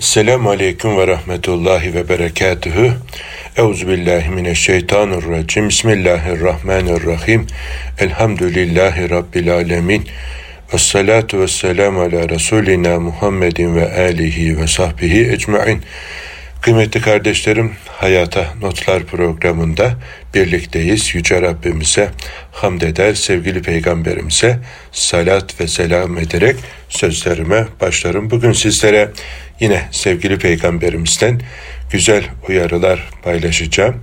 Selamun Aleyküm ve Rahmetullahi ve Berekatühü. Euzubillahimineşşeytanirracim. Bismillahirrahmanirrahim. Elhamdülillahi Rabbil Alemin. Ve salatu ve selamu ala Resulina Muhammedin ve alihi ve sahbihi ecmain. Kıymetli kardeşlerim, Hayata Notlar programında birlikteyiz. Yüce Rabbimize hamd eder, sevgili Peygamberimize salat ve selam ederek sözlerime başlarım. Bugün sizlere yine sevgili Peygamberimizden güzel uyarılar paylaşacağım.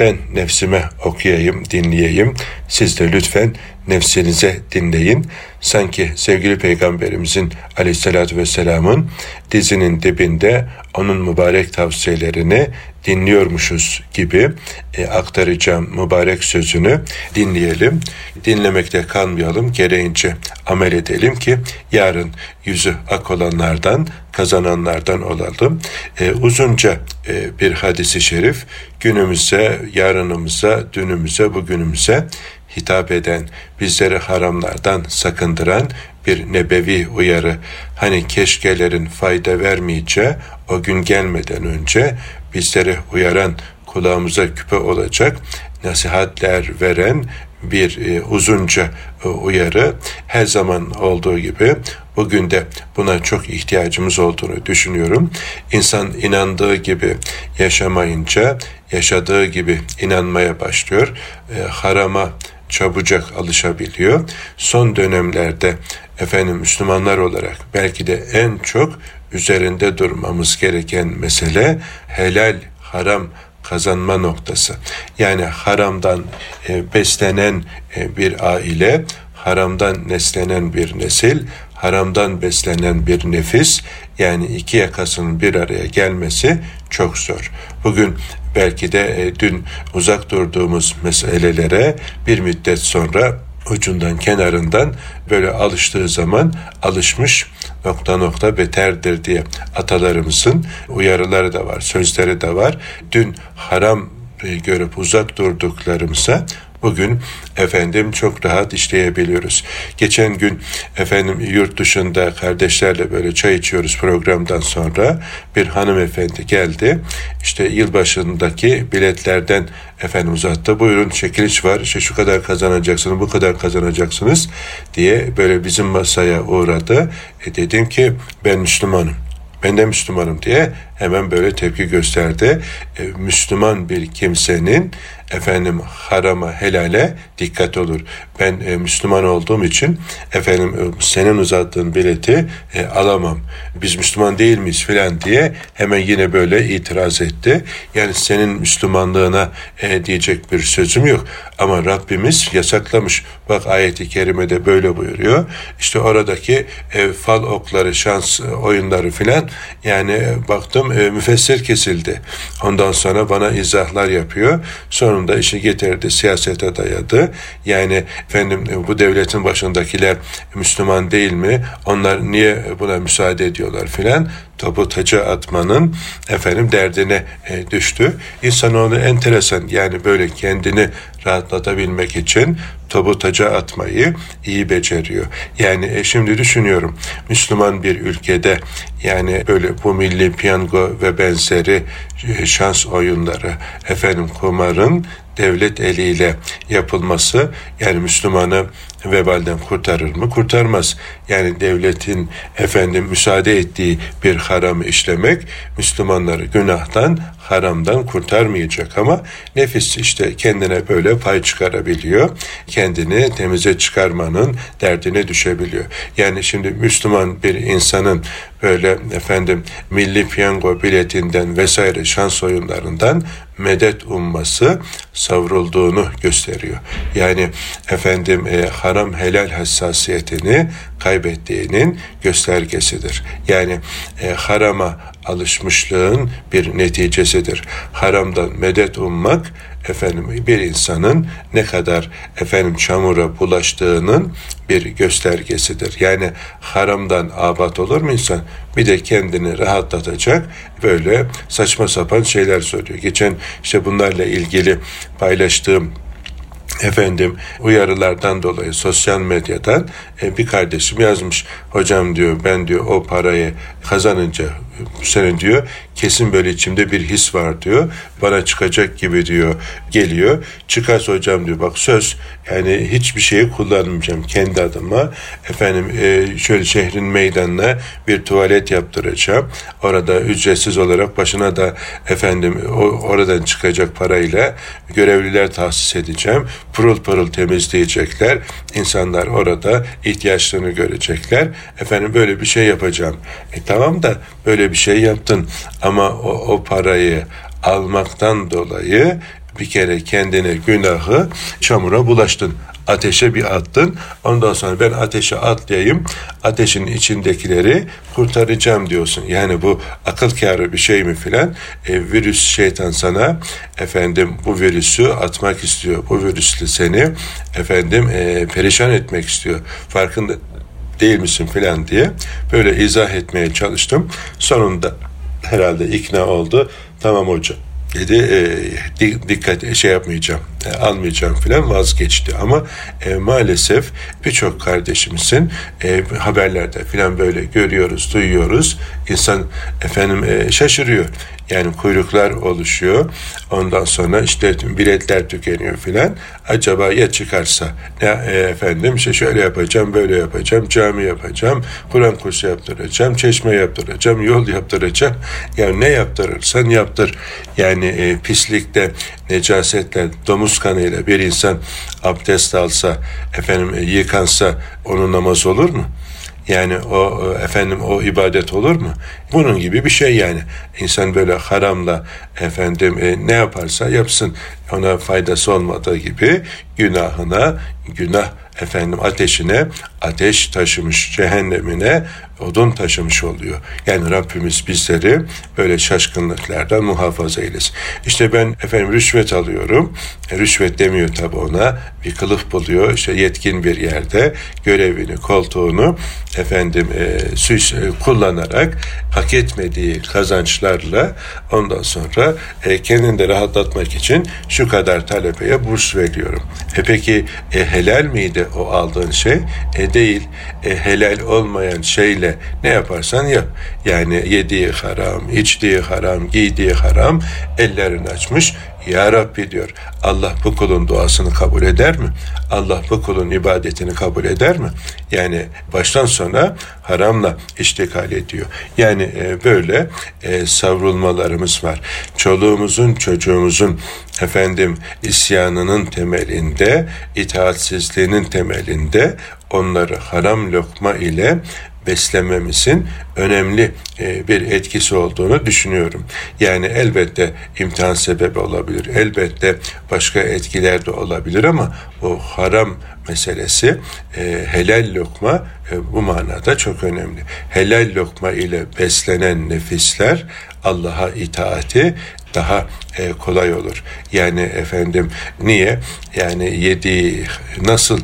Ben nefsime okuyayım, dinleyeyim. Siz de lütfen nefsinize dinleyin. Sanki sevgili Peygamberimizin aleyhissalatü vesselamın dizinin dibinde onun mübarek tavsiyelerini dinliyormuşuz gibi e, aktaracağım mübarek sözünü dinleyelim. Dinlemekte kalmayalım, gereğince amel edelim ki yarın yüzü ak olanlardan, kazananlardan olalım. E, uzunca e, bir hadisi şerif günümüze, yarınımıza, dünümüze, bugünümüze hitap eden, bizleri haramlardan sakındıran bir nebevi uyarı. Hani keşkelerin fayda vermeyeceği o gün gelmeden önce bizleri uyaran kulağımıza küpe olacak nasihatler veren bir e, uzunca e, uyarı her zaman olduğu gibi bugün de buna çok ihtiyacımız olduğunu düşünüyorum. İnsan inandığı gibi yaşamayınca yaşadığı gibi inanmaya başlıyor. E, harama çabucak alışabiliyor. Son dönemlerde efendim Müslümanlar olarak belki de en çok üzerinde durmamız gereken mesele helal haram kazanma noktası. Yani haramdan e, beslenen e, bir aile, haramdan neslenen bir nesil, haramdan beslenen bir nefis, yani iki yakasının bir araya gelmesi çok zor. Bugün belki de e, dün uzak durduğumuz meselelere bir müddet sonra ucundan kenarından böyle alıştığı zaman alışmış nokta nokta beterdir diye atalarımızın uyarıları da var, sözleri de var. Dün haram e, görüp uzak durduklarımıza bugün efendim çok rahat işleyebiliyoruz. Geçen gün efendim yurt dışında kardeşlerle böyle çay içiyoruz programdan sonra bir hanımefendi geldi. İşte yılbaşındaki biletlerden efendim uzattı. Buyurun çekiliş var. İşte şu kadar kazanacaksınız, bu kadar kazanacaksınız diye böyle bizim masaya uğradı. E dedim ki ben Müslümanım ben de Müslümanım diye hemen böyle tepki gösterdi. E, Müslüman bir kimsenin efendim harama helale dikkat olur. Ben e, Müslüman olduğum için efendim e, senin uzattığın bileti e, alamam. Biz Müslüman değil miyiz filan diye hemen yine böyle itiraz etti. Yani senin Müslümanlığına e, diyecek bir sözüm yok. Ama Rabbimiz yasaklamış. Bak ayeti kerimede böyle buyuruyor. İşte oradaki e, fal okları, şans oyunları filan yani e, baktım e, müfessir kesildi. Ondan sonra bana izahlar yapıyor. Sonunda işi getirdi, siyasete dayadı. Yani efendim e, bu devletin başındakiler Müslüman değil mi? Onlar niye buna müsaade ediyorlar filan? topu taca atmanın efendim derdine e, düştü. İnsanoğlu enteresan yani böyle kendini rahatlatabilmek için topu taca atmayı iyi beceriyor. Yani e, şimdi düşünüyorum Müslüman bir ülkede yani böyle bu milli piyango ve benzeri e, şans oyunları efendim kumarın devlet eliyle yapılması yani Müslümanı vebalden kurtarır mı? Kurtarmaz. Yani devletin efendim müsaade ettiği bir haramı işlemek Müslümanları günahtan, haramdan kurtarmayacak ama nefis işte kendine böyle pay çıkarabiliyor. Kendini temize çıkarmanın derdine düşebiliyor. Yani şimdi Müslüman bir insanın böyle efendim milli piyango biletinden vesaire şans oyunlarından medet umması savrulduğunu gösteriyor. Yani efendim e, haram helal hassasiyetini kaybettiğinin göstergesidir. Yani e, harama alışmışlığın bir neticesidir. Haramdan medet ummak efendim bir insanın ne kadar efendim çamura bulaştığının bir göstergesidir. Yani haramdan abat olur mu insan? Bir de kendini rahatlatacak böyle saçma sapan şeyler söylüyor. Geçen işte bunlarla ilgili paylaştığım efendim uyarılardan dolayı sosyal medyadan e, bir kardeşim yazmış hocam diyor ben diyor o parayı kazanınca bu sene diyor kesin böyle içimde bir his var diyor. Bana çıkacak gibi diyor geliyor. Çıkarsa hocam diyor bak söz yani hiçbir şeyi kullanmayacağım kendi adıma. Efendim e, şöyle şehrin meydanına bir tuvalet yaptıracağım. Orada ücretsiz olarak başına da efendim o, oradan çıkacak parayla görevliler tahsis edeceğim. Pırıl pırıl temizleyecekler. İnsanlar orada ihtiyaçlarını görecekler. Efendim böyle bir şey yapacağım. E tamam da böyle bir şey yaptın ama o, o parayı almaktan dolayı bir kere kendine günahı çamura bulaştın ateşe bir attın. Ondan sonra ben ateşe atlayayım, ateşin içindekileri kurtaracağım diyorsun. Yani bu akıl kârı bir şey mi filan? E, virüs şeytan sana efendim bu virüsü atmak istiyor. Bu virüsle seni efendim e, perişan etmek istiyor. Farkında değil misin filan diye böyle izah etmeye çalıştım. Sonunda herhalde ikna oldu. Tamam hocam dedi e, dikkat şey yapmayacağım e, almayacağım filan vazgeçti ama e, maalesef birçok kardeşimizin e, haberlerde filan böyle görüyoruz duyuyoruz insan efendim e, şaşırıyor yani kuyruklar oluşuyor. Ondan sonra işte biletler tükeniyor filan. Acaba ya çıkarsa ya e, efendim işte şöyle yapacağım, böyle yapacağım, cami yapacağım, Kur'an kursu yaptıracağım, çeşme yaptıracağım, yol yaptıracağım. Yani ne yaptırırsan yaptır. Yani e, pislikte, necasetle, domuz kanıyla bir insan abdest alsa, efendim e, yıkansa onun namaz olur mu? Yani o efendim o ibadet olur mu? Bunun gibi bir şey yani. İnsan böyle haramla efendim e, ne yaparsa yapsın ona faydası olmadığı gibi günahına günah efendim ateşine ateş taşımış cehennemine odun taşımış oluyor. Yani Rabbimiz bizleri böyle şaşkınlıklardan muhafaza eylesin. İşte ben efendim rüşvet alıyorum. E, rüşvet demiyor tabi ona. Bir kılıf buluyor. İşte yetkin bir yerde görevini, koltuğunu efendim e, süs, e, kullanarak hak etmediği kazançlarla ondan sonra e, kendini de rahatlatmak için şu kadar talebeye burs veriyorum. E peki e, helal miydi o aldığın şey? E değil. E, helal olmayan şeyle ne yaparsan yap. Yani yediği haram, içtiği haram, giydiği haram, ellerini açmış, ya Rabbi diyor Allah bu kulun duasını kabul eder mi? Allah bu kulun ibadetini kabul eder mi? Yani baştan sona haramla iştikal ediyor. Yani e, böyle e, savrulmalarımız var. Çoluğumuzun, çocuğumuzun efendim isyanının temelinde, itaatsizliğinin temelinde onları haram lokma ile beslememizin önemli e, bir etkisi olduğunu düşünüyorum. Yani elbette imtihan sebebi olabilir, elbette başka etkiler de olabilir ama o haram meselesi e, helal lokma e, bu manada çok önemli. Helal lokma ile beslenen nefisler Allah'a itaati daha kolay olur. Yani efendim niye? Yani yediği nasıl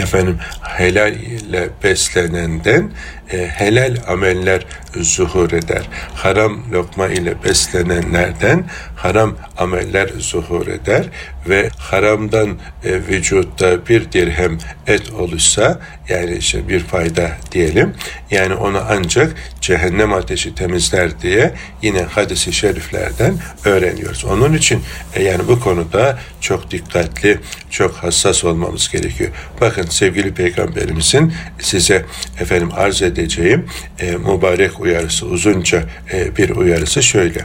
efendim helal ile beslenenden e, helal ameller zuhur eder. Haram lokma ile beslenenlerden haram ameller zuhur eder ve haramdan e, vücutta bir dirhem et olursa yani işte bir fayda diyelim yani onu ancak cehennem ateşi temizler diye yine hadisi şeriflerden öğreniyoruz. Onun için e, yani bu konuda çok dikkatli, çok hassas olmamız gerekiyor. Bakın sevgili peygamberimizin size efendim arz edeceğim e, mübarek uyarısı uzunca e, bir uyarısı şöyle.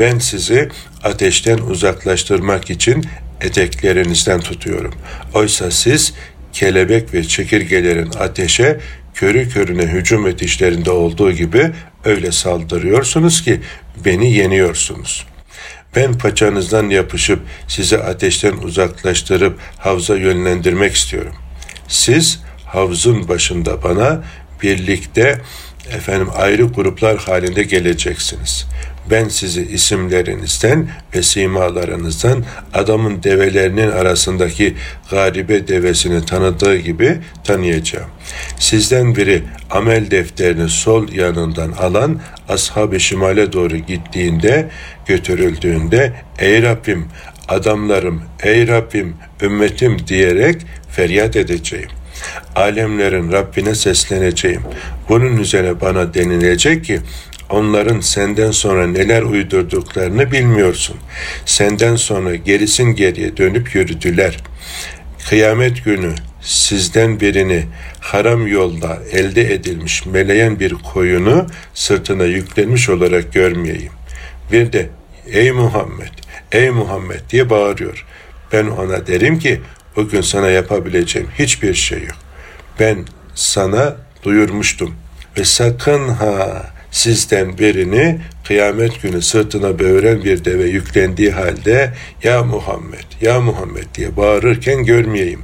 Ben sizi ateşten uzaklaştırmak için eteklerinizden tutuyorum. Oysa siz kelebek ve çekirgelerin ateşe körü körüne hücum edişlerinde olduğu gibi öyle saldırıyorsunuz ki beni yeniyorsunuz. Ben paçanızdan yapışıp sizi ateşten uzaklaştırıp havza yönlendirmek istiyorum. Siz havzın başında bana birlikte efendim ayrı gruplar halinde geleceksiniz. Ben sizi isimlerinizden ve simalarınızdan adamın develerinin arasındaki garibe devesini tanıdığı gibi tanıyacağım. Sizden biri amel defterini sol yanından alan ashab-ı şimale doğru gittiğinde, götürüldüğünde ey Rabbim, adamlarım, ey Rabbim, ümmetim diyerek feryat edeceğim alemlerin Rabbine sesleneceğim. Bunun üzerine bana denilecek ki onların senden sonra neler uydurduklarını bilmiyorsun. Senden sonra gerisin geriye dönüp yürüdüler. Kıyamet günü sizden birini haram yolda elde edilmiş meleyen bir koyunu sırtına yüklenmiş olarak görmeyeyim. Bir de ey Muhammed, ey Muhammed diye bağırıyor. Ben ona derim ki bugün sana yapabileceğim hiçbir şey yok. Ben sana duyurmuştum ve sakın ha sizden birini kıyamet günü sırtına böğren bir deve yüklendiği halde ya Muhammed ya Muhammed diye bağırırken görmeyeyim.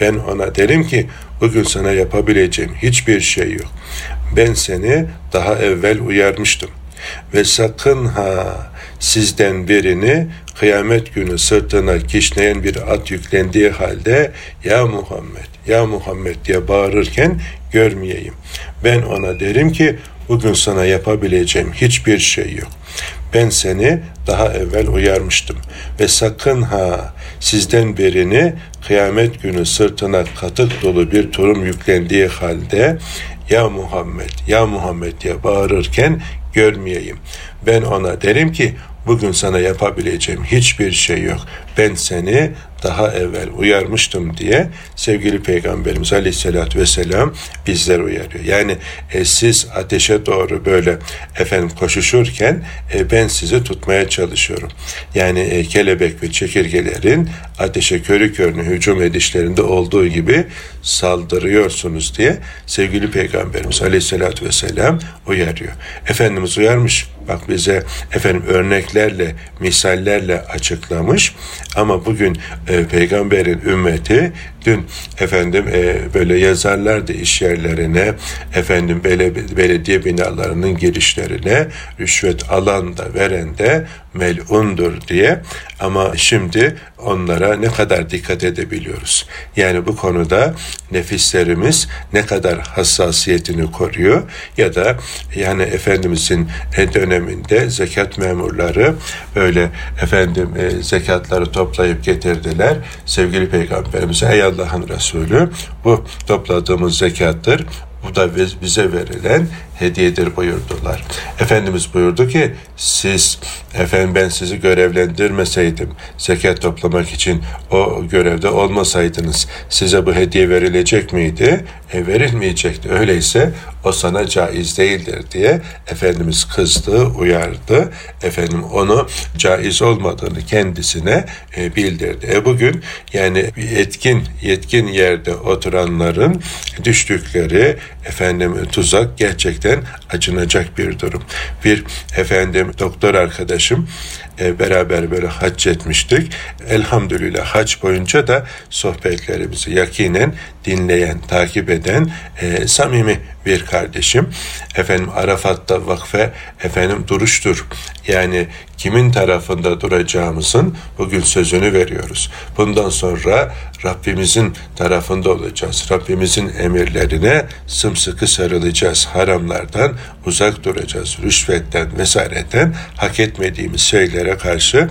Ben ona derim ki bugün sana yapabileceğim hiçbir şey yok. Ben seni daha evvel uyarmıştım. Ve sakın ha sizden birini kıyamet günü sırtına kişneyen bir at yüklendiği halde ya Muhammed ya Muhammed diye bağırırken görmeyeyim. Ben ona derim ki bugün sana yapabileceğim hiçbir şey yok. Ben seni daha evvel uyarmıştım ve sakın ha sizden birini kıyamet günü sırtına katık dolu bir turum yüklendiği halde ya Muhammed ya Muhammed diye bağırırken görmeyeyim. Ben ona derim ki bugün sana yapabileceğim hiçbir şey yok. Ben seni daha evvel uyarmıştım diye sevgili Peygamberimiz Aleyhisselatü Vesselam bizler uyarıyor. Yani e, siz ateşe doğru böyle efendim koşuşurken e, ben sizi tutmaya çalışıyorum. Yani e, kelebek ve çekirgelerin ateşe körü körüne hücum edişlerinde olduğu gibi saldırıyorsunuz diye sevgili Peygamberimiz Aleyhisselatü Vesselam uyarıyor. Efendimiz uyarmış. Bak bize efendim örneklerle, misallerle açıklamış. Ama bugün e, peygamberin ümmeti dün efendim e, böyle yazarlardı iş yerlerine efendim bele, belediye binalarının girişlerine rüşvet alan da veren de melundur diye ama şimdi onlara ne kadar dikkat edebiliyoruz. Yani bu konuda nefislerimiz ne kadar hassasiyetini koruyor ya da yani Efendimizin döneminde zekat memurları böyle efendim e, zekatları toplayıp getirdiler. Sevgili Peygamberimize ey Allah'ın Resulü bu topladığımız zekattır. Bu da bize verilen hediyedir buyurdular. Efendimiz buyurdu ki siz efendim ben sizi görevlendirmeseydim zekat toplamak için o görevde olmasaydınız size bu hediye verilecek miydi? E, verilmeyecekti. Öyleyse o sana caiz değildir diye Efendimiz kızdı, uyardı. Efendim onu caiz olmadığını kendisine e, bildirdi. E bugün yani etkin yetkin yerde oturanların düştükleri efendim tuzak gerçekten acınacak bir durum. Bir efendim doktor arkadaşım e, beraber böyle hac etmiştik. Elhamdülillah hac boyunca da sohbetlerimizi yakinen dinleyen, takip eden e, samimi bir kardeşim. Efendim Arafat'ta vakfe efendim duruştur. Yani kimin tarafında duracağımızın bugün sözünü veriyoruz. Bundan sonra Rabbimizin tarafında olacağız. Rabbimizin emirlerine sımsıkı sarılacağız. Haramlardan uzak duracağız. Rüşvetten vesaireten hak etmediğimiz şeylere karşı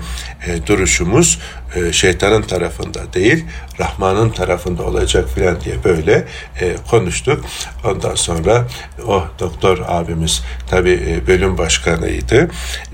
e, duruşumuz e, şeytanın tarafında değil, Rahman'ın tarafında olacak filan diye böyle e, konuştuk. Ondan sonra o doktor abimiz tabi e, bölüm başkanıydı.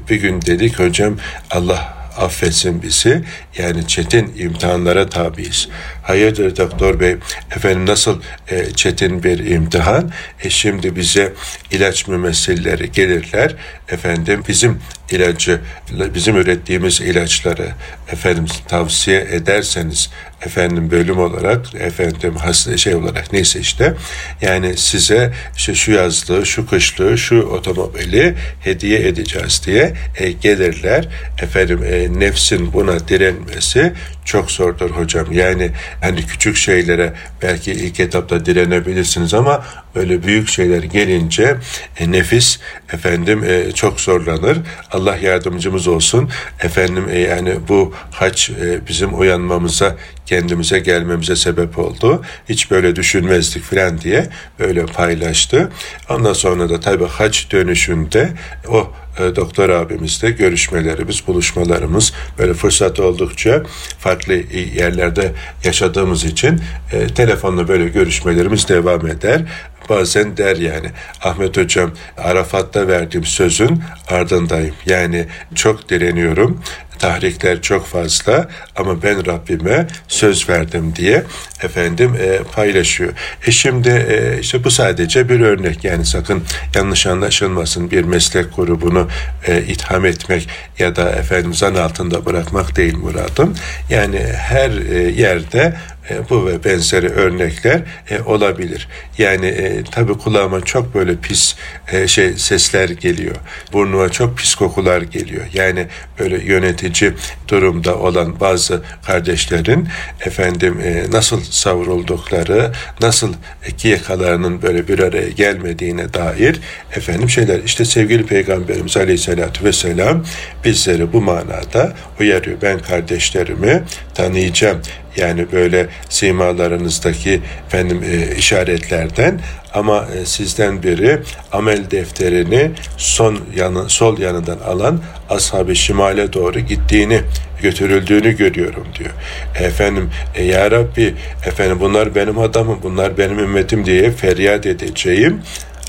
Bir gün dedik hocam Allah affetsin bizi. Yani çetin imtihanlara tabiiz. Hayırdır doktor bey, efendim nasıl e, çetin bir imtihan? E şimdi bize ilaç mümessilleri gelirler. Efendim bizim ilacı, bizim ürettiğimiz ilaçları efendim tavsiye ederseniz efendim bölüm olarak efendim hasta şey olarak neyse işte yani size işte şu yazlığı şu kışlığı şu otomobili hediye edeceğiz diye e, gelirler efendim e, nefsin buna direnmesi çok zordur hocam. Yani hani küçük şeylere belki ilk etapta direnebilirsiniz ama böyle büyük şeyler gelince e, nefis efendim e, çok zorlanır. Allah yardımcımız olsun. Efendim e, yani bu haç e, bizim uyanmamıza kendimize gelmemize sebep oldu. Hiç böyle düşünmezdik falan diye böyle paylaştı. Ondan sonra da tabii haç dönüşünde o e, doktor abimizle görüşmelerimiz, buluşmalarımız böyle fırsat oldukça farklı yerlerde yaşadığımız için e, telefonla böyle görüşmelerimiz devam eder. bazen der yani Ahmet Hocam Arafat'ta verdiğim sözün ardındayım. Yani çok direniyorum tahrikler çok fazla ama ben Rabbime söz verdim diye efendim e, paylaşıyor. E şimdi e, işte bu sadece bir örnek yani sakın yanlış anlaşılmasın bir meslek grubunu e, itham etmek ya da efendim zan altında bırakmak değil muradım. Yani her e, yerde e, bu ve benzeri örnekler e, olabilir. Yani e, tabii kulağıma çok böyle pis e, şey sesler geliyor. Burnuma çok pis kokular geliyor. Yani böyle yönetici durumda olan bazı kardeşlerin efendim nasıl savruldukları, nasıl iki yakalarının böyle bir araya gelmediğine dair efendim şeyler. İşte sevgili Peygamberimiz Aleyhisselatü Vesselam bizleri bu manada uyarıyor. Ben kardeşlerimi tanıyacağım yani böyle simalarınızdaki efendim e, işaretlerden ama e, sizden biri amel defterini son yanı, sol yanından alan ashab-ı şimale doğru gittiğini götürüldüğünü görüyorum diyor. Efendim e, ya Rabbi efendim bunlar benim adamım bunlar benim ümmetim diye feryat edeceğim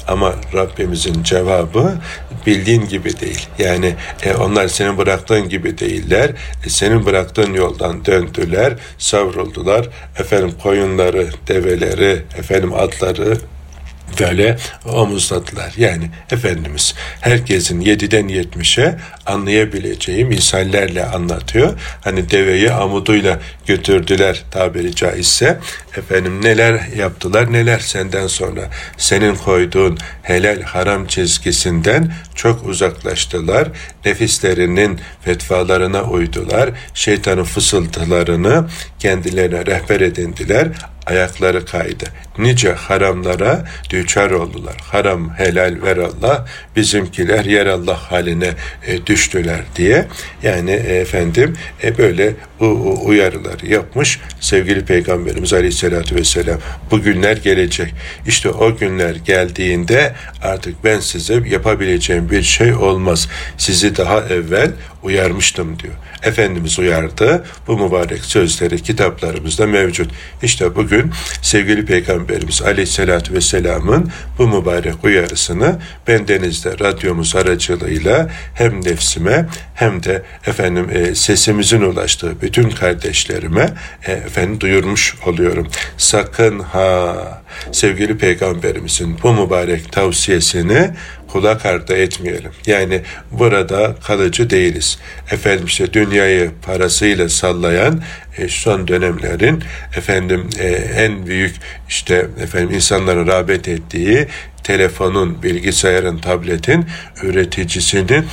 ama Rabbimizin cevabı bildiğin gibi değil. Yani e, onlar senin bıraktığın gibi değiller. E, senin bıraktığın yoldan döndüler, savruldular. Efendim koyunları, develeri, efendim atları, böyle omuzladılar. Yani Efendimiz herkesin yediden yetmişe anlayabileceği misallerle anlatıyor. Hani deveyi amuduyla götürdüler tabiri caizse. Efendim neler yaptılar neler senden sonra senin koyduğun helal haram çizgisinden çok uzaklaştılar. Nefislerinin fetvalarına uydular. Şeytanın fısıltılarını kendilerine rehber edindiler ayakları kaydı. Nice haramlara düçar oldular. Haram helal ver Allah, bizimkiler yer Allah haline e, düştüler diye. Yani e, efendim e, böyle u, u, uyarıları yapmış sevgili Peygamberimiz Aleyhisselatü Vesselam. Bu günler gelecek. İşte o günler geldiğinde artık ben size yapabileceğim bir şey olmaz. Sizi daha evvel uyarmıştım diyor. Efendimiz uyardı. Bu mübarek sözleri kitaplarımızda mevcut. İşte bugün sevgili Peygamberimiz Aleyhisselatü Vesselam'ın bu mübarek uyarısını ben denizde radyomuz aracılığıyla hem nefsime hem de efendim e, sesimizin ulaştığı bütün kardeşlerime e, efendim duyurmuş oluyorum. Sakın ha sevgili peygamberimizin bu mübarek tavsiyesini kulak ardı etmeyelim. Yani burada kalıcı değiliz. Efendim işte dünyayı parasıyla sallayan e, son dönemlerin efendim e, en büyük işte efendim insanların rağbet ettiği telefonun, bilgisayarın, tabletin üreticisinin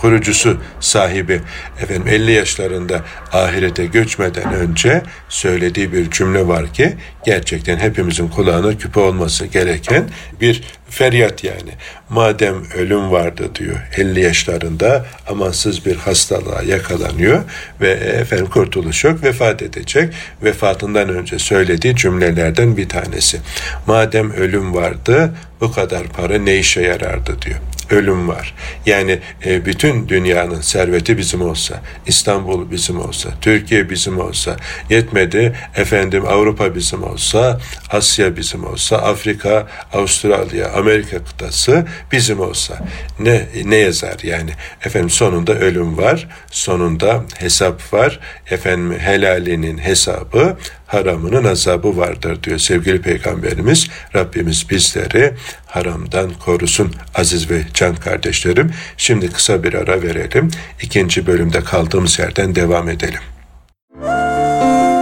kurucusu sahibi efendim 50 yaşlarında ahirete göçmeden önce söylediği bir cümle var ki gerçekten hepimizin kulağına küpe olması gereken bir feryat yani. Madem ölüm vardı diyor 50 yaşlarında amansız bir hastalığa yakalanıyor ve efendim kurtuluş yok vefat edecek. Vefatından önce söylediği cümlelerden bir tanesi. Madem ölüm vardı bu kadar para ne işe yarardı diyor ölüm var. Yani e, bütün dünyanın serveti bizim olsa, İstanbul bizim olsa, Türkiye bizim olsa, yetmedi. Efendim Avrupa bizim olsa, Asya bizim olsa, Afrika, Avustralya, Amerika kıtası bizim olsa. Ne ne yazar yani? Efendim sonunda ölüm var, sonunda hesap var, efendim helalinin hesabı haramının azabı vardır diyor sevgili peygamberimiz. Rabbimiz bizleri haramdan korusun aziz ve can kardeşlerim. Şimdi kısa bir ara verelim. İkinci bölümde kaldığımız yerden devam edelim.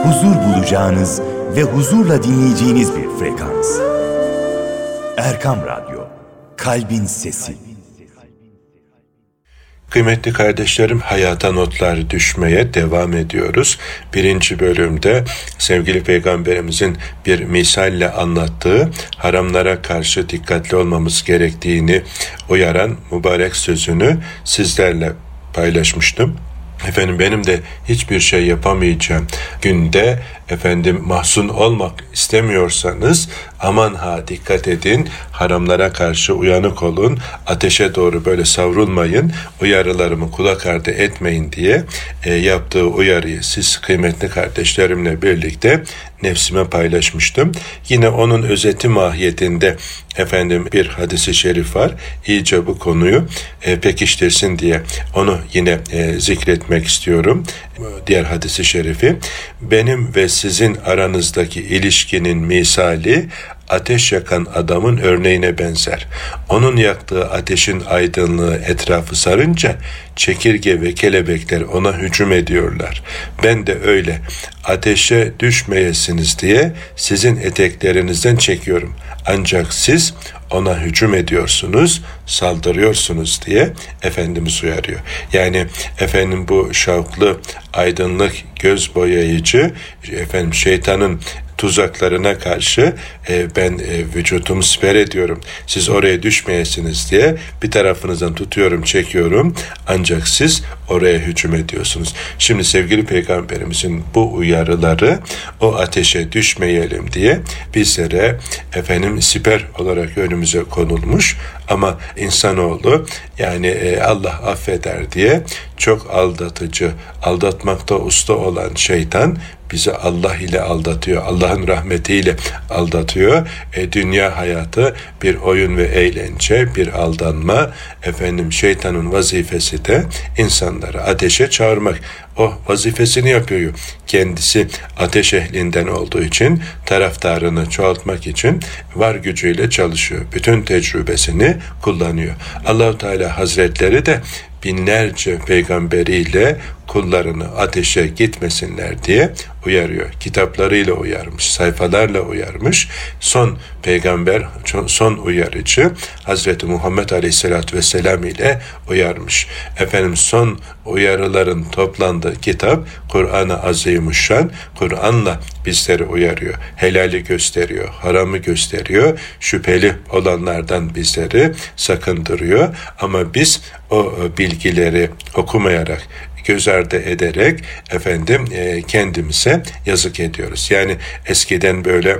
Huzur bulacağınız ve huzurla dinleyeceğiniz bir frekans. Erkam Radyo, Kalbin Sesi. Kıymetli kardeşlerim hayata notlar düşmeye devam ediyoruz. Birinci bölümde sevgili peygamberimizin bir misalle anlattığı haramlara karşı dikkatli olmamız gerektiğini uyaran mübarek sözünü sizlerle paylaşmıştım. Efendim benim de hiçbir şey yapamayacağım. Günde efendim mahzun olmak istemiyorsanız aman ha dikkat edin. Haramlara karşı uyanık olun. Ateşe doğru böyle savrulmayın. Uyarılarımı kulak ardı etmeyin diye e, yaptığı uyarıyı siz kıymetli kardeşlerimle birlikte nefsime paylaşmıştım. Yine onun özeti mahiyetinde efendim bir hadisi şerif var. İyice bu konuyu e, pekiştirsin diye onu yine e, zikretmek istiyorum. Diğer hadisi şerifi. Benim ve sizin aranızdaki ilişkinin misali ateş yakan adamın örneğine benzer. Onun yaktığı ateşin aydınlığı etrafı sarınca çekirge ve kelebekler ona hücum ediyorlar. Ben de öyle ateşe düşmeyesiniz diye sizin eteklerinizden çekiyorum. Ancak siz ona hücum ediyorsunuz, saldırıyorsunuz diye Efendimiz uyarıyor. Yani efendim bu şavklı, aydınlık, göz boyayıcı, efendim şeytanın tuzaklarına karşı e, ben e, vücudumu siper ediyorum. Siz oraya düşmeyesiniz diye bir tarafınızdan tutuyorum, çekiyorum. Ancak siz oraya hücum ediyorsunuz. Şimdi sevgili peygamberimizin bu uyarıları o ateşe düşmeyelim diye bizlere efendim siper olarak önümüze konulmuş ama insanoğlu yani e, Allah affeder diye çok aldatıcı, aldatmakta usta olan şeytan bizi Allah ile aldatıyor. Allah'ın rahmetiyle aldatıyor. E, dünya hayatı bir oyun ve eğlence, bir aldanma. Efendim şeytanın vazifesi de insanları ateşe çağırmak. O vazifesini yapıyor. Kendisi ateş ehlinden olduğu için taraftarını çoğaltmak için var gücüyle çalışıyor. Bütün tecrübesini kullanıyor. Allahu Teala Hazretleri de binlerce peygamberiyle kullarını ateşe gitmesinler diye uyarıyor. Kitaplarıyla uyarmış, sayfalarla uyarmış. Son peygamber, son uyarıcı Hazreti Muhammed Aleyhisselatü Vesselam ile uyarmış. Efendim son uyarıların toplandığı kitap Kur'an-ı Azimuşşan. Kur'an'la bizleri uyarıyor. Helali gösteriyor, haramı gösteriyor. Şüpheli olanlardan bizleri sakındırıyor. Ama biz o bilgileri okumayarak göz ardı ederek efendim e, kendimize yazık ediyoruz. Yani eskiden böyle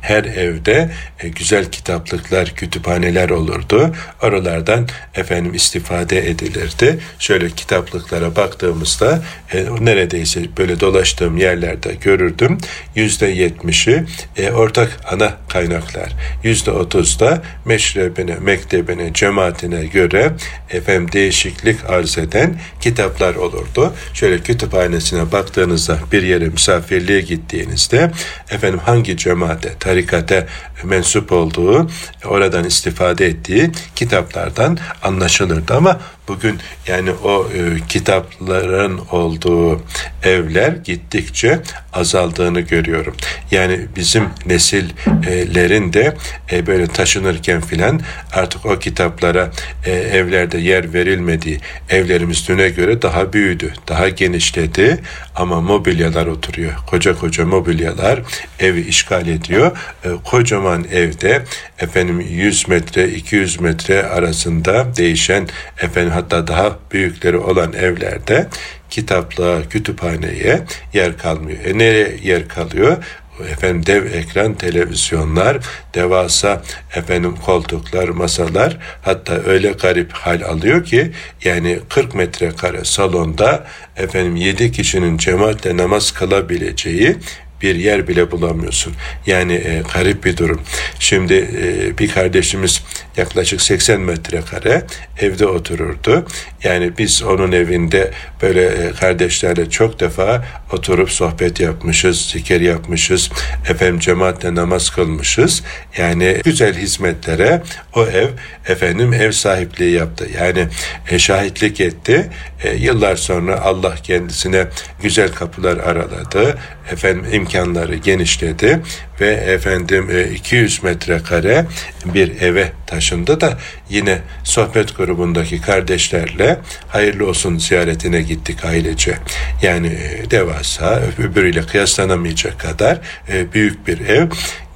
her evde e, güzel kitaplıklar, kütüphaneler olurdu. Oralardan efendim istifade edilirdi. Şöyle kitaplıklara baktığımızda e, neredeyse böyle dolaştığım yerlerde görürdüm. Yüzde yetmişi e, ortak ana kaynaklar. Yüzde otuz da meşrebine, mektebine, cemaatine göre efendim değişiklik arz eden kitaplar olurdu. Şöyle kütüphanesine baktığınızda bir yere misafirliğe gittiğinizde efendim hangi cemaate, tarikate mensup olduğu, oradan istifade ettiği kitaplardan anlaşılırdı ama bugün yani o e, kitapların olduğu evler gittikçe azaldığını görüyorum. Yani bizim nesillerin de e, böyle taşınırken filan artık o kitaplara e, evlerde yer verilmediği evlerimiz düne göre daha büyüdü, daha genişledi ama mobilyalar oturuyor. Koca koca mobilyalar evi işgal ediyor. E, kocaman evde efendim 100 metre 200 metre arasında değişen efendim hatta daha büyükleri olan evlerde kitaplığa, kütüphaneye yer kalmıyor. E nereye yer kalıyor? efendim dev ekran televizyonlar, devasa efendim koltuklar, masalar hatta öyle garip hal alıyor ki yani 40 metrekare salonda efendim 7 kişinin cemaatle namaz kılabileceği bir yer bile bulamıyorsun. Yani e, garip bir durum. Şimdi e, bir kardeşimiz yaklaşık 80 metrekare evde otururdu. Yani biz onun evinde böyle e, kardeşlerle çok defa oturup sohbet yapmışız, zikir yapmışız, efendim cemaatle namaz kılmışız. Yani güzel hizmetlere o ev efendim ev sahipliği yaptı. Yani e, şahitlik etti. E, yıllar sonra Allah kendisine güzel kapılar araladı. Efendim imkanları genişledi ve efendim 200 e, metrekare bir eve taşındı da yine sohbet grubundaki kardeşlerle hayırlı olsun ziyaretine gittik ailece. Yani e, devasa öbürüyle kıyaslanamayacak kadar e, büyük bir ev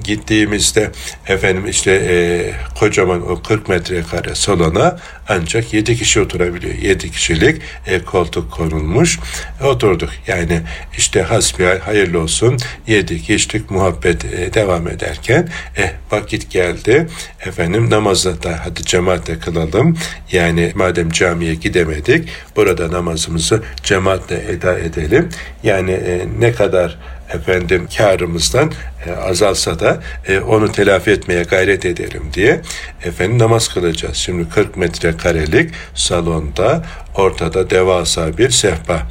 gittiğimizde efendim işte e, kocaman o 40 metrekare salona ancak 7 kişi oturabiliyor. 7 kişilik e, koltuk konulmuş. Oturduk. Yani işte hasbihal hayırlı olsun. Yedik, içtik, muhabbet e, devam ederken eh vakit geldi. Efendim namazda da hadi cemaatle kılalım. Yani madem camiye gidemedik burada namazımızı cemaatle eda edelim. Yani e, ne kadar efendim karımızdan e, azalsa da e, onu telafi etmeye gayret edelim diye efendim namaz kılacağız. Şimdi 40 metrekarelik salonda ortada devasa bir sehpa.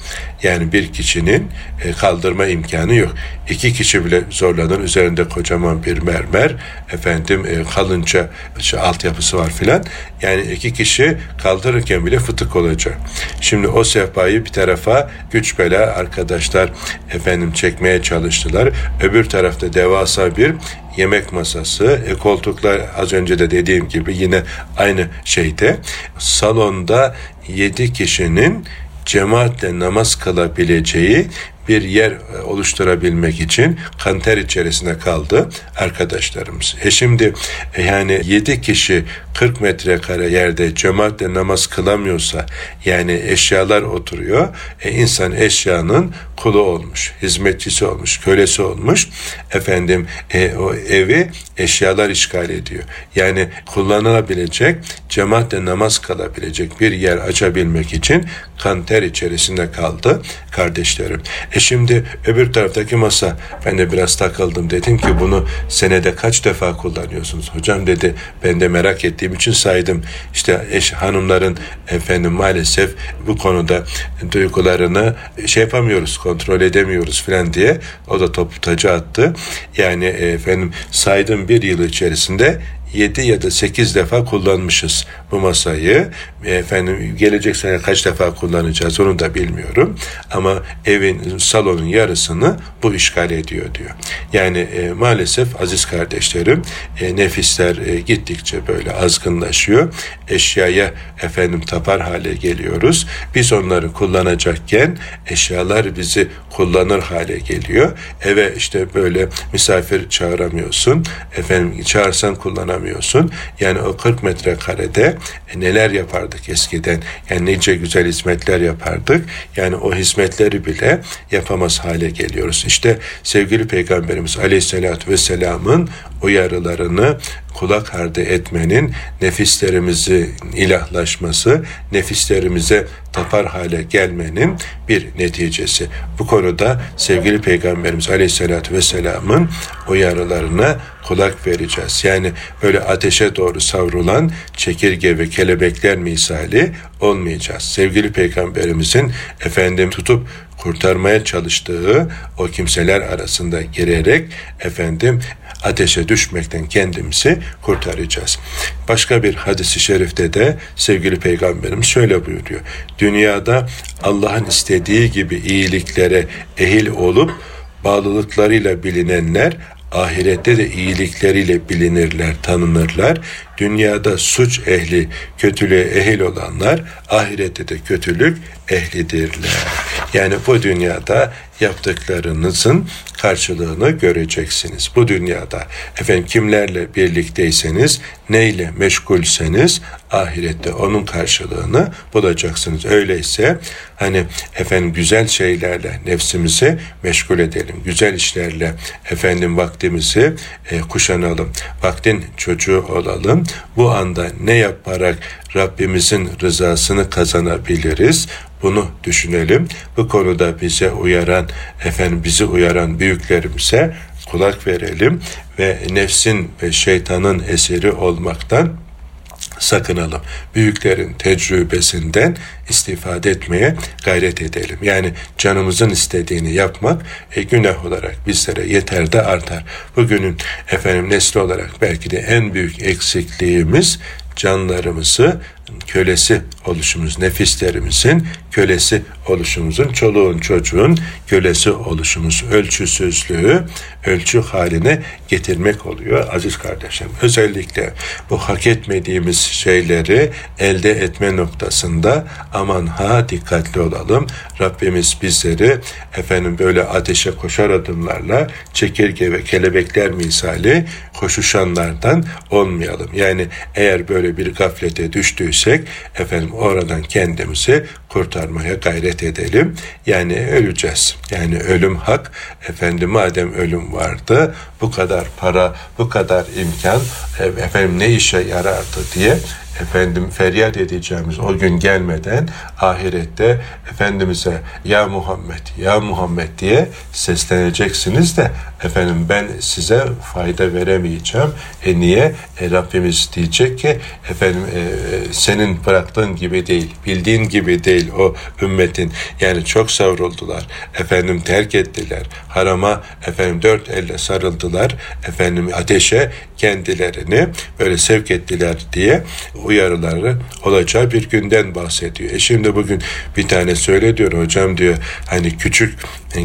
Yani bir kişinin e, kaldırma imkanı yok. İki kişi bile zorlanır. Üzerinde kocaman bir mermer. Efendim e, kalınca işte altyapısı var filan. Yani iki kişi kaldırırken bile fıtık olacak. Şimdi o sehpayı bir tarafa güç bela arkadaşlar efendim çekmeye çalıştılar. Öbür tarafta devasa bir yemek masası, e, koltuklar az önce de dediğim gibi yine aynı şeyde. Salonda yedi kişinin cemaatle namaz kılabileceği bir yer e, oluşturabilmek için kanter içerisinde kaldı arkadaşlarımız. E şimdi e, yani 7 kişi 40 metrekare yerde cemaatle namaz kılamıyorsa yani eşyalar oturuyor. E insan eşyanın kulu olmuş, hizmetçisi olmuş, kölesi olmuş. Efendim e, o evi eşyalar işgal ediyor. Yani kullanılabilecek, cemaatle namaz kalabilecek bir yer açabilmek için kanter içerisinde kaldı kardeşlerim. E şimdi öbür taraftaki masa ben de biraz takıldım dedim ki bunu senede kaç defa kullanıyorsunuz? Hocam dedi ben de merak ettiğim için saydım. İşte eş hanımların efendim maalesef bu konuda duygularını şey yapamıyoruz, kontrol edemiyoruz falan diye o da topu tacı attı. Yani efendim saydım bir yıl içerisinde 7 ya da 8 defa kullanmışız bu masayı. Efendim gelecek sene kaç defa kullanacağız onu da bilmiyorum. Ama evin salonun yarısını bu işgal ediyor diyor. Yani e, maalesef aziz kardeşlerim e, nefisler e, gittikçe böyle azgınlaşıyor. Eşyaya efendim tapar hale geliyoruz. Biz onları kullanacakken eşyalar bizi kullanır hale geliyor. Eve işte böyle misafir çağıramıyorsun. Efendim çağırsan kullanamıyorsun. Yani o 40 metrekarede e, neler yapardık eskiden? Yani nice güzel hizmetler yapardık. Yani o hizmetleri bile yapamaz hale geliyoruz. İşte sevgili Peygamberimiz Aleyhisselatü Vesselam'ın uyarılarını kulak ardı etmenin nefislerimizi ilahlaşması, nefislerimize tapar hale gelmenin bir neticesi. Bu konuda sevgili Peygamberimiz Aleyhisselatü Vesselam'ın uyarılarına kulak vereceğiz. Yani böyle ateşe doğru savrulan çekirge ve kelebekler misali olmayacağız. Sevgili Peygamberimizin efendim tutup kurtarmaya çalıştığı o kimseler arasında girerek efendim ateşe düşmekten kendimizi kurtaracağız. Başka bir hadisi şerifte de sevgili peygamberimiz şöyle buyuruyor. Dünyada Allah'ın istediği gibi iyiliklere ehil olup bağlılıklarıyla bilinenler ahirette de iyilikleriyle bilinirler, tanınırlar. Dünyada suç ehli, kötülüğe ehil olanlar ahirette de kötülük ehlidirler. Yani bu dünyada yaptıklarınızın karşılığını göreceksiniz. Bu dünyada efendim kimlerle birlikteyseniz, neyle meşgulseniz ahirette onun karşılığını bulacaksınız. Öyleyse hani efendim güzel şeylerle nefsimizi meşgul edelim. Güzel işlerle efendim vaktimizi e, kuşanalım. Vaktin çocuğu olalım. Bu anda ne yaparak Rabbimizin rızasını kazanabiliriz? Bunu düşünelim. Bu konuda bize uyaran, efendim bizi uyaran büyüklerimize kulak verelim ve nefsin ve şeytanın eseri olmaktan sakınalım. Büyüklerin tecrübesinden istifade etmeye gayret edelim. Yani canımızın istediğini yapmak e, günah olarak bizlere yeter de artar. Bugünün efendim nesli olarak belki de en büyük eksikliğimiz canlarımızı kölesi oluşumuz, nefislerimizin kölesi oluşumuzun, çoluğun çocuğun kölesi oluşumuz, ölçüsüzlüğü ölçü haline getirmek oluyor aziz kardeşlerim. Özellikle bu hak etmediğimiz şeyleri elde etme noktasında aman ha dikkatli olalım. Rabbimiz bizleri efendim böyle ateşe koşar adımlarla çekirge ve kelebekler misali koşuşanlardan olmayalım. Yani eğer böyle bir gaflete düştüysek efendim oradan kendimizi kurtarmaya gayret edelim. Yani öleceğiz. Yani ölüm hak. Efendim madem ölüm vardı bu kadar para, bu kadar imkan efendim ne işe yarardı diye efendim feryat edeceğimiz o gün gelmeden ahirette Efendimiz'e ya Muhammed ya Muhammed diye sesleneceksiniz de efendim ben size fayda veremeyeceğim. E niye? E Rabbimiz diyecek ki efendim e, senin bıraktığın gibi değil, bildiğin gibi değil o ümmetin. Yani çok savruldular. Efendim terk ettiler. Harama efendim dört elle sarıldılar. Efendim ateşe kendilerini böyle sevk ettiler diye uyarıları olacağı bir günden bahsediyor. E şimdi bugün bir tane söyle diyor hocam diyor hani küçük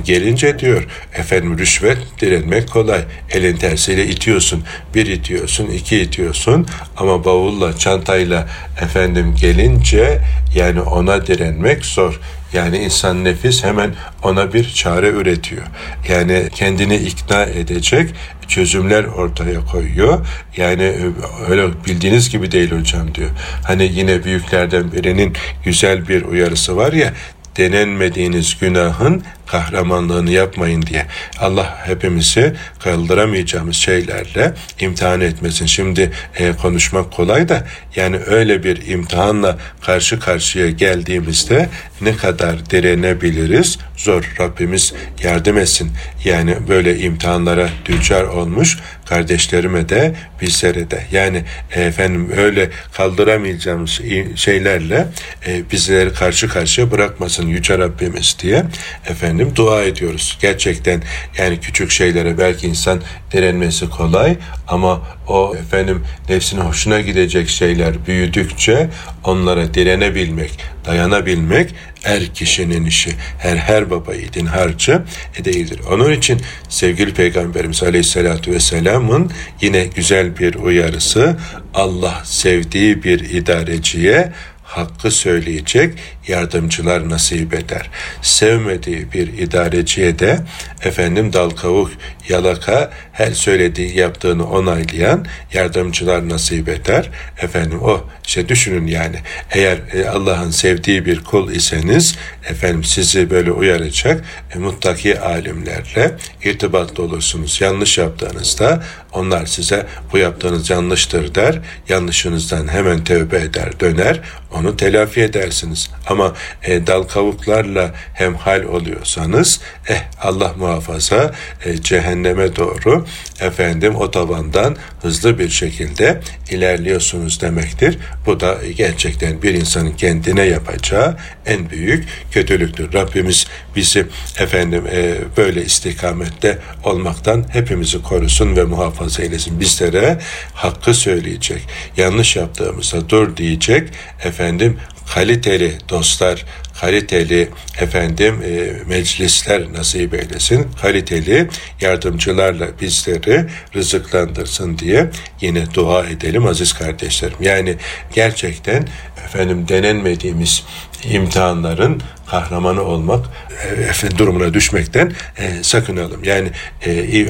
gelince diyor efendim rüşvet direnmek kolay. Elin tersiyle itiyorsun. Bir itiyorsun, iki itiyorsun ama bavulla, çantayla efendim gelince yani ona direnmek zor. Yani insan nefis hemen ona bir çare üretiyor. Yani kendini ikna edecek çözümler ortaya koyuyor. Yani e, öyle bildiğiniz gibi değil hocam diyor. Hani yine büyüklerden birinin güzel bir uyarısı var ya denenmediğiniz günahın kahramanlığını yapmayın diye. Allah hepimizi kaldıramayacağımız şeylerle imtihan etmesin. Şimdi e, konuşmak kolay da yani öyle bir imtihanla karşı karşıya geldiğimizde ne kadar direnebiliriz? Zor. Rabbimiz yardım etsin. Yani böyle imtihanlara düçar olmuş kardeşlerime de bizlere de. Yani e, efendim öyle kaldıramayacağımız şeylerle e, bizleri karşı karşıya bırakmasın Yüce Rabbimiz diye efendim dua ediyoruz. Gerçekten yani küçük şeylere belki insan direnmesi kolay ama o efendim nefsine hoşuna gidecek şeyler büyüdükçe onlara direnebilmek, dayanabilmek er kişinin işi. Her her baba yiğidin harcı e değildir. Onun için sevgili Peygamberimiz Aleyhisselatü Vesselam'ın yine güzel bir uyarısı Allah sevdiği bir idareciye hakkı söyleyecek yardımcılar nasip eder. Sevmediği bir idareciye de efendim dal yalaka her söylediği yaptığını onaylayan yardımcılar nasip eder. Efendim o işte düşünün yani eğer e, Allah'ın sevdiği bir kul iseniz efendim sizi böyle uyaracak e, muttaki alimlerle irtibatlı olursunuz. Yanlış yaptığınızda onlar size bu yaptığınız yanlıştır der. Yanlışınızdan hemen tövbe eder, döner. Onu telafi edersiniz. Ama e, dal kavuklarla hemhal oluyorsanız eh Allah muhafaza e, cehenneme doğru efendim o tavandan hızlı bir şekilde ilerliyorsunuz demektir. Bu da gerçekten bir insanın kendine yapacağı en büyük kötülüktür. Rabbimiz bizi efendim e, böyle istikamette olmaktan hepimizi korusun ve muhafaza eylesin. Bizlere hakkı söyleyecek, yanlış yaptığımızda dur diyecek, efendim kaliteli dostlar, kaliteli efendim e, meclisler nasip eylesin. Kaliteli yardımcılarla bizleri rızıklandırsın diye yine dua edelim aziz kardeşlerim. Yani gerçekten efendim denenmediğimiz imtihanların kahramanı olmak e, durumuna düşmekten e, sakınalım. Yani e,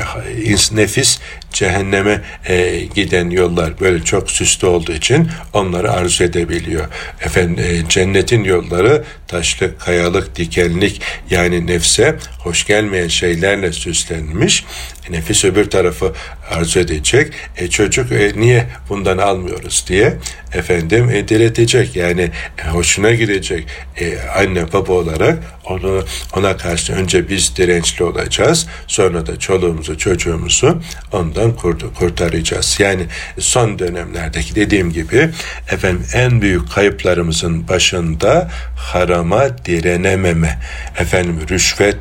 nefis cehenneme e, giden yollar böyle çok süslü olduğu için onları arzu edebiliyor. Efendim e, cennetin yolları taşlık, kayalık, dikenlik yani nefse hoş gelmeyen şeylerle süslenmiş. Nefis öbür tarafı arzu edecek. E, çocuk e, niye bundan almıyoruz diye efendim e, diretecek. Yani e, hoşuna gidecek. E, anne baba olarak onu ona karşı önce biz dirençli olacağız. Sonra da çoluğumuzu çocuğumuzu ondan kurdu, kurtaracağız. Yani son dönemlerdeki dediğim gibi efendim en büyük kayıplarımızın başında harama direnememe, efendim rüşvet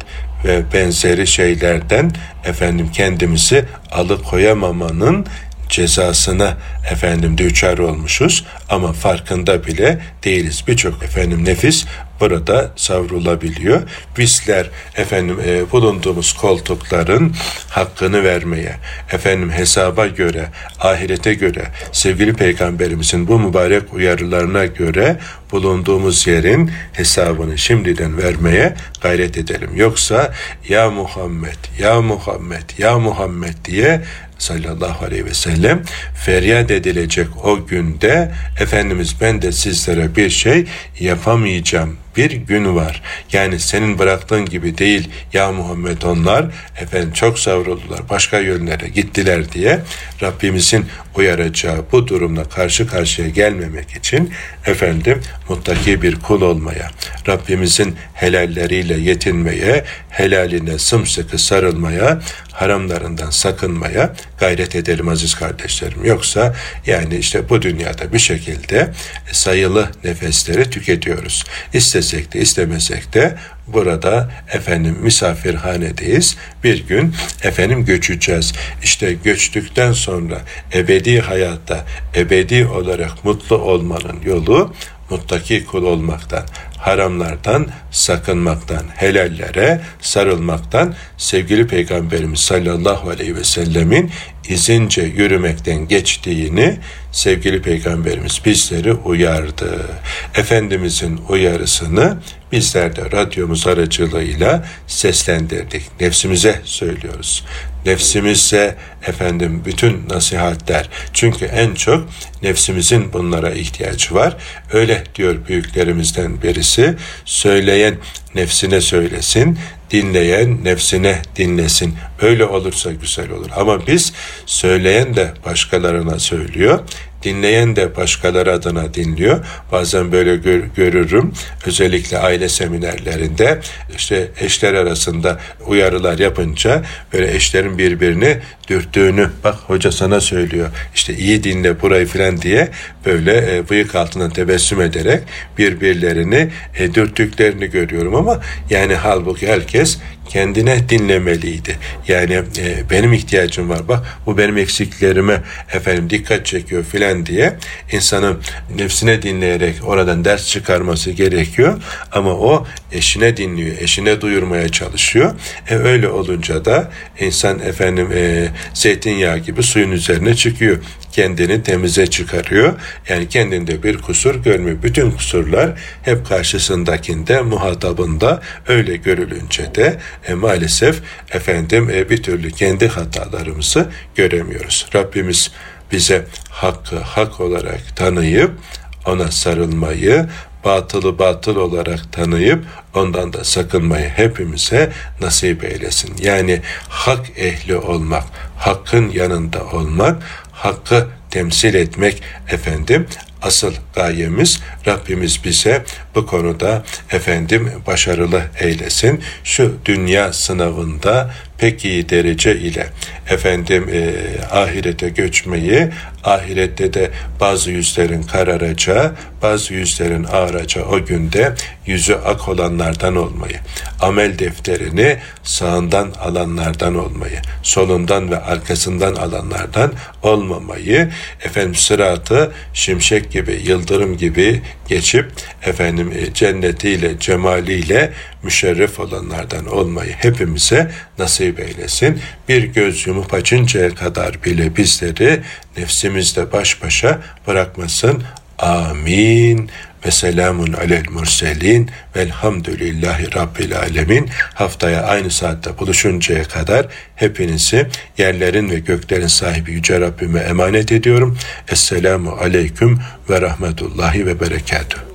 ve benzeri şeylerden efendim kendimizi alıkoyamamanın cezasına efendim düçar olmuşuz ama farkında bile değiliz. Birçok efendim nefis burada savrulabiliyor. Bizler efendim e, bulunduğumuz koltukların hakkını vermeye, efendim hesaba göre, ahirete göre, sevgili peygamberimizin bu mübarek uyarılarına göre bulunduğumuz yerin hesabını şimdiden vermeye gayret edelim. Yoksa ya Muhammed, ya Muhammed, ya Muhammed diye sallallahu aleyhi ve sellem feryat reddedilecek o günde Efendimiz ben de sizlere bir şey yapamayacağım bir gün var. Yani senin bıraktığın gibi değil ya Muhammed onlar efendim çok savruldular başka yönlere gittiler diye Rabbimizin uyaracağı bu durumla karşı karşıya gelmemek için efendim muttaki bir kul olmaya, Rabbimizin helalleriyle yetinmeye, helaline sımsıkı sarılmaya, haramlarından sakınmaya gayret edelim aziz kardeşlerim. Yoksa yani işte bu dünyada bir şekilde sayılı nefesleri tüketiyoruz. İstesek de istemesek de burada efendim misafirhanedeyiz. Bir gün efendim göçeceğiz. İşte göçtükten sonra ebedi hayatta ebedi olarak mutlu olmanın yolu muttaki kul olmaktan, haramlardan sakınmaktan, helallere sarılmaktan sevgili Peygamberimiz sallallahu aleyhi ve sellemin izince yürümekten geçtiğini sevgili Peygamberimiz bizleri uyardı. Efendimizin uyarısını bizler de radyomuz aracılığıyla seslendirdik. Nefsimize söylüyoruz. Nefsimize efendim bütün nasihatler. Çünkü en çok nefsimizin bunlara ihtiyacı var. Öyle diyor büyüklerimizden birisi. Söyleyen nefsine söylesin, dinleyen nefsine dinlesin. Öyle olursa güzel olur. Ama biz söyleyen de başkalarına söylüyor, dinleyen de başkaları adına dinliyor. Bazen böyle gör, görürüm. Özellikle aile seminerlerinde işte eşler arasında uyarılar yapınca böyle eşlerin birbirini dürttüğünü bak hoca sana söylüyor. İşte iyi dinle burayı filan diye böyle e, bıyık altından tebessüm ederek birbirlerini e, dürttüklerini görüyorum ama yani halbuki herkes kendine dinlemeliydi. Yani e, benim ihtiyacım var bak bu benim eksiklerime efendim dikkat çekiyor filan diye insanın nefsine dinleyerek oradan ders çıkarması gerekiyor ama o eşine dinliyor, eşine duyurmaya çalışıyor. E, öyle olunca da insan efendim e, zeytinyağı gibi suyun üzerine çıkıyor. Kendini temize çıkarıyor. Yani kendinde bir kusur görmüyor. Bütün kusurlar hep karşısındakinde, muhatabında öyle görülünce de e, maalesef efendim e, bir türlü kendi hatalarımızı göremiyoruz. Rabbimiz bize hakkı hak olarak tanıyıp ona sarılmayı, batılı batıl olarak tanıyıp ondan da sakınmayı hepimize nasip eylesin. Yani hak ehli olmak, hakkın yanında olmak, hakkı temsil etmek efendim asıl gayemiz Rabbimiz bize bu konuda efendim başarılı eylesin. Şu dünya sınavında pek iyi derece ile efendim e, ahirete göçmeyi, ahirette de bazı yüzlerin kararacağı, bazı yüzlerin ağaracağı o günde yüzü ak olanlardan olmayı, amel defterini sağından alanlardan olmayı, solundan ve arkasından alanlardan olmamayı, efendim sıratı şimşek gibi, yıldırım gibi geçip efendim e, cennetiyle, cemaliyle müşerref olanlardan olmayı hepimize nasip eylesin. Bir göz yumup açıncaya kadar bile bizleri nefsimizle baş başa bırakmasın. Amin ve selamun alel murselin velhamdülillahi rabbil alemin. Haftaya aynı saatte buluşuncaya kadar hepinizi yerlerin ve göklerin sahibi Yüce Rabbime emanet ediyorum. Esselamu aleyküm ve rahmetullahi ve berekatuhu.